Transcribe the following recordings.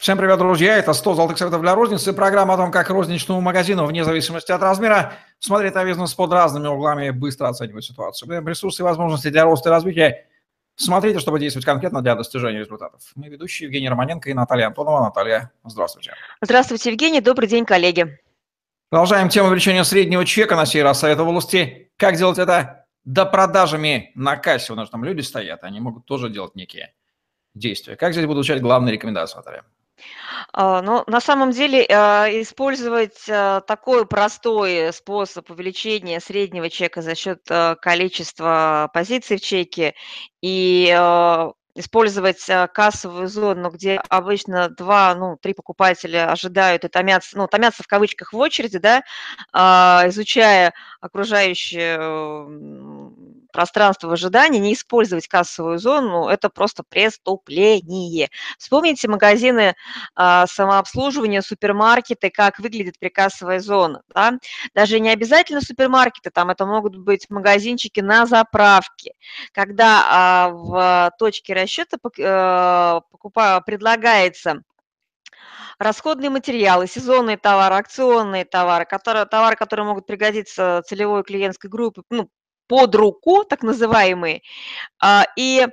Всем привет, друзья! Это 100 золотых советов для розницы. Программа о том, как розничному магазину, вне зависимости от размера, смотреть на бизнес под разными углами и быстро оценивать ситуацию. Ресурсы и возможности для роста и развития. Смотрите, чтобы действовать конкретно для достижения результатов. Мы ведущие Евгений Романенко и Наталья Антонова. Наталья, здравствуйте. Здравствуйте, Евгений. Добрый день, коллеги. Продолжаем тему увеличения среднего чека. На сей раз совет области. Как делать это до продажами на кассе? У нас там люди стоят, они могут тоже делать некие действия. Как здесь будут звучать главные рекомендации, Наталья? А, ну, на самом деле, а, использовать а, такой простой способ увеличения среднего чека за счет количества позиций в чеке и использовать кассовую зону, где обычно два, ну, три покупателя ожидают и томятся, ну, томятся в кавычках в очереди, да, изучая окружающее пространство в ожидании, не использовать кассовую зону, это просто преступление. Вспомните магазины а, самообслуживания, супермаркеты, как выглядит прикассовая зона. Да? Даже не обязательно супермаркеты, там это могут быть магазинчики на заправке, когда а, в точке расчета а, покупа, предлагается расходные материалы, сезонные товары, акционные товары, которые, товары, которые могут пригодиться целевой клиентской группе, ну, под руку, так называемые, а, и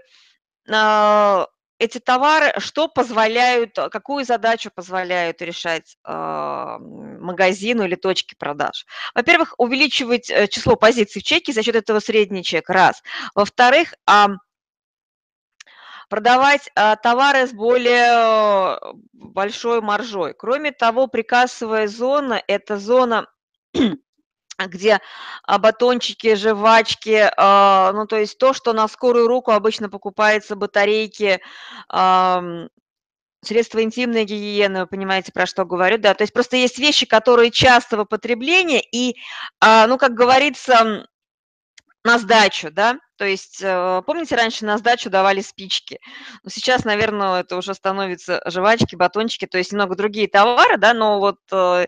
а, эти товары, что позволяют, какую задачу позволяют решать а, магазину или точке продаж? Во-первых, увеличивать э, число позиций в чеке за счет этого средний чек, раз. Во-вторых, продавать товары с более большой маржой. Кроме того, прикассовая зона – это зона где а, батончики, жвачки, а, ну, то есть то, что на скорую руку обычно покупается, батарейки, средства интимной гигиены, вы понимаете, про что говорю, да, то есть просто есть вещи, которые часто в употреблении, и, а, ну, как говорится, на сдачу, да, то есть, э, помните, раньше на сдачу давали спички, но сейчас, наверное, это уже становится жвачки, батончики, то есть немного другие товары, да, но вот э,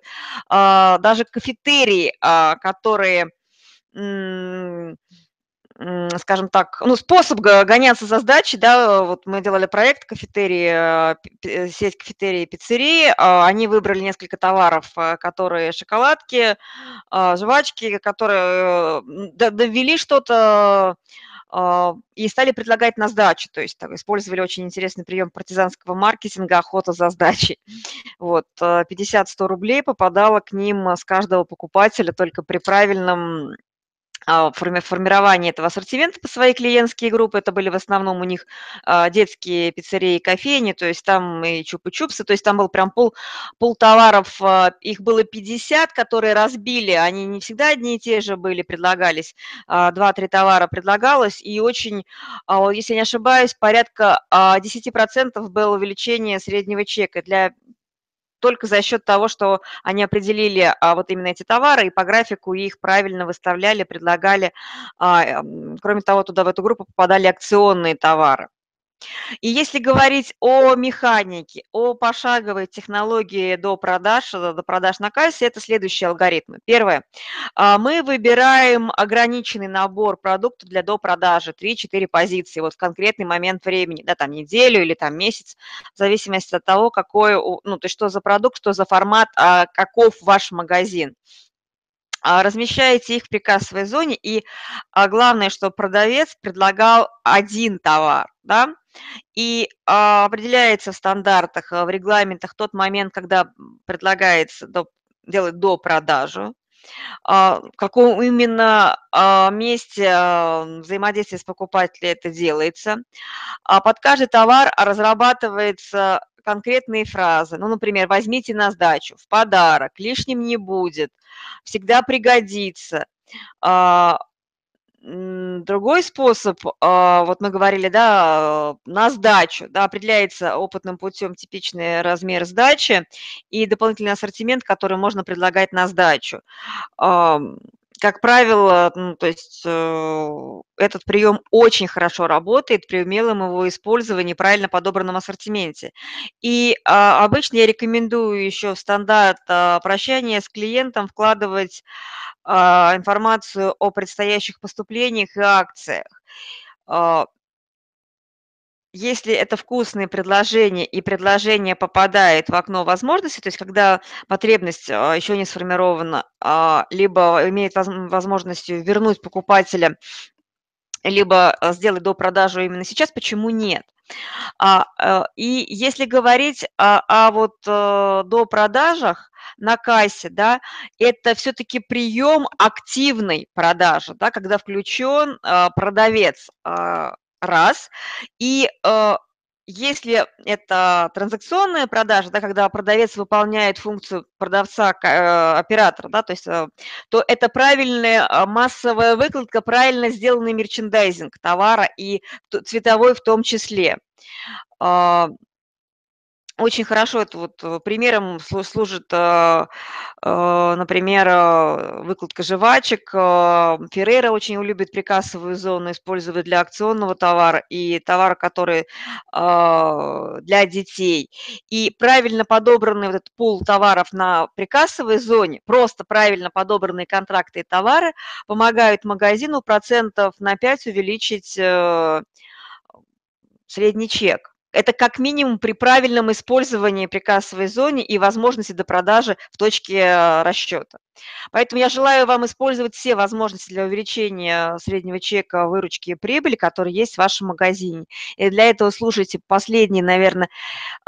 а, даже кафетерии, а, которые скажем так, ну, способ гоняться за сдачей, да, вот мы делали проект кафетерии, э, э, сеть кафетерии и пиццерии, а, они выбрали несколько товаров, э, которые шоколадки, а, жвачки, которые довели что-то а, и стали предлагать на сдачу, то есть так, использовали очень интересный прием партизанского маркетинга «Охота за сдачей». Вот, 50-100 рублей попадало к ним с каждого покупателя только при правильном формирование этого ассортимента по своей клиентские группы. Это были в основном у них а, детские пиццерии и кофейни, то есть там и чупы-чупсы, то есть там был прям пол, пол товаров, а, их было 50, которые разбили, они не всегда одни и те же были, предлагались, 2-3 товара предлагалось, и очень, если не ошибаюсь, порядка 10% было увеличение среднего чека. Для только за счет того, что они определили а, вот именно эти товары и по графику их правильно выставляли, предлагали. А, кроме того, туда в эту группу попадали акционные товары. И если говорить о механике, о пошаговой технологии до продаж, э, до продаж на кассе, это следующие алгоритмы. Первое. А, мы выбираем ограниченный набор продуктов для допродажи, 3-4 позиции, вот в конкретный момент времени, да, там неделю или там месяц, в зависимости от того, какой, ну, то есть что за продукт, что за формат, а каков ваш магазин а, размещаете их в прикассовой зоне, и главное, что продавец предлагал один товар, да, и а, определяется в стандартах, а, в регламентах тот момент, когда предлагается до, делать до продажу, а, в каком именно а, месте взаимодействия с покупателем это делается. А под каждый товар разрабатывается конкретные фразы. Ну, например, возьмите на сдачу, в подарок, лишним не будет, всегда пригодится. Другой способ, а, вот мы говорили, да, на сдачу, да, определяется опытным путем типичный размер сдачи и дополнительный ассортимент, который можно предлагать на сдачу как правило, ну, то есть э, этот прием очень хорошо работает при умелом его использовании, правильно подобранном ассортименте. И а, обычно я рекомендую еще в стандарт а, прощания с клиентом вкладывать а, информацию о предстоящих поступлениях и акциях. Если это вкусные предложения, и предложение попадает в окно возможностей, то есть когда потребность а, еще не сформирована, а, либо имеет возможность вернуть покупателя, либо а, сделать до продажу именно сейчас, почему нет? И если говорить о, о вот э, до продажах на кассе, да, это все-таки прием активной продажи, да, когда включен продавец раз. И э, если это транзакционная продажа, да, когда продавец выполняет функцию продавца, э, оператора, да, то э, то это правильная э, массовая выкладка, правильно сделанный мерчендайзинг товара и цветовой в том числе. А, очень хорошо это вот э, примером служит, э, э, например, выкладка жвачек. Феррера очень любит прикассовую зону использовать для акционного товара и товара, который для детей. И правильно подобранный вот этот пул товаров на прикассовой зоне, просто правильно подобранные контракты и товары помогают магазину процентов на 5 увеличить средний чек. Это как минимум при правильном использовании при кассовой зоне и возможности до продажи в точке э, расчета. Поэтому я желаю вам использовать все возможности для увеличения среднего чека выручки и прибыли, которые есть в вашем магазине. И для этого слушайте последние, наверное,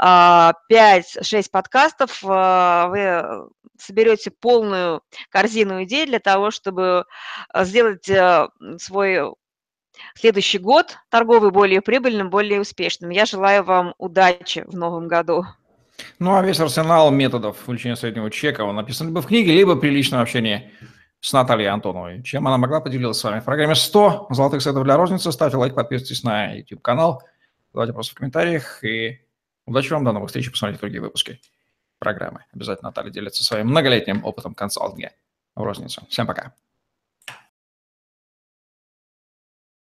5-6 а, подкастов. А, вы соберете полную корзину идей для того, чтобы э, сделать э, свой следующий год торговый более прибыльным, более успешным. Я желаю вам удачи в новом году. Ну, а весь арсенал методов увеличения среднего чека, он написан либо в книге, либо при личном общении с Натальей Антоновой. Чем она могла поделиться с вами в программе 100 золотых советов для розницы. Ставьте лайк, подписывайтесь на YouTube-канал, задавайте вопросы в комментариях. И удачи вам, до новых встреч, посмотрите другие выпуски программы. Обязательно Наталья делится своим многолетним опытом консалтинга в рознице. Всем пока.